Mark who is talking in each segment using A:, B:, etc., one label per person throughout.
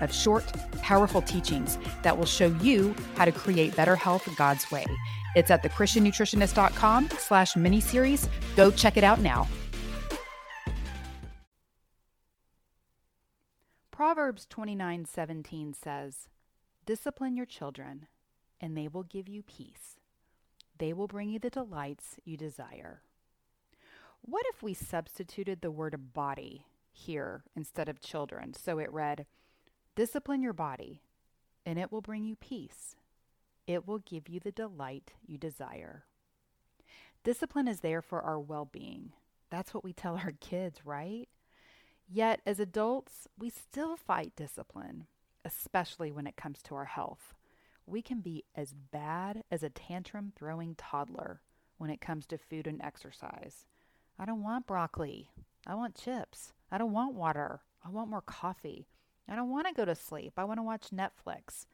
A: of short, powerful teachings that will show you how to create better health God's way. It's at thechristiannutritionist.com slash miniseries. Go check it out now. Proverbs 29 17 says, Discipline your children, and they will give you peace. They will bring you the delights you desire. What if we substituted the word body here instead of children? So it read, Discipline your body, and it will bring you peace. It will give you the delight you desire. Discipline is there for our well being. That's what we tell our kids, right? Yet, as adults, we still fight discipline, especially when it comes to our health. We can be as bad as a tantrum throwing toddler when it comes to food and exercise. I don't want broccoli. I want chips. I don't want water. I want more coffee. I don't want to go to sleep. I want to watch Netflix.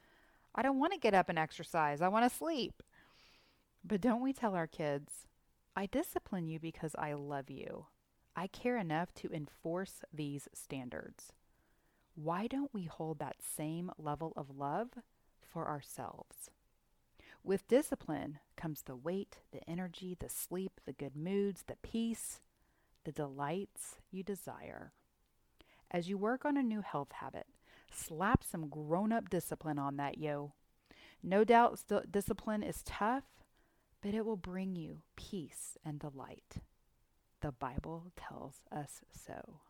A: I don't want to get up and exercise. I want to sleep. But don't we tell our kids, I discipline you because I love you. I care enough to enforce these standards. Why don't we hold that same level of love for ourselves? With discipline comes the weight, the energy, the sleep, the good moods, the peace, the delights you desire. As you work on a new health habit, slap some grown up discipline on that, yo. No doubt st- discipline is tough, but it will bring you peace and delight. The Bible tells us so.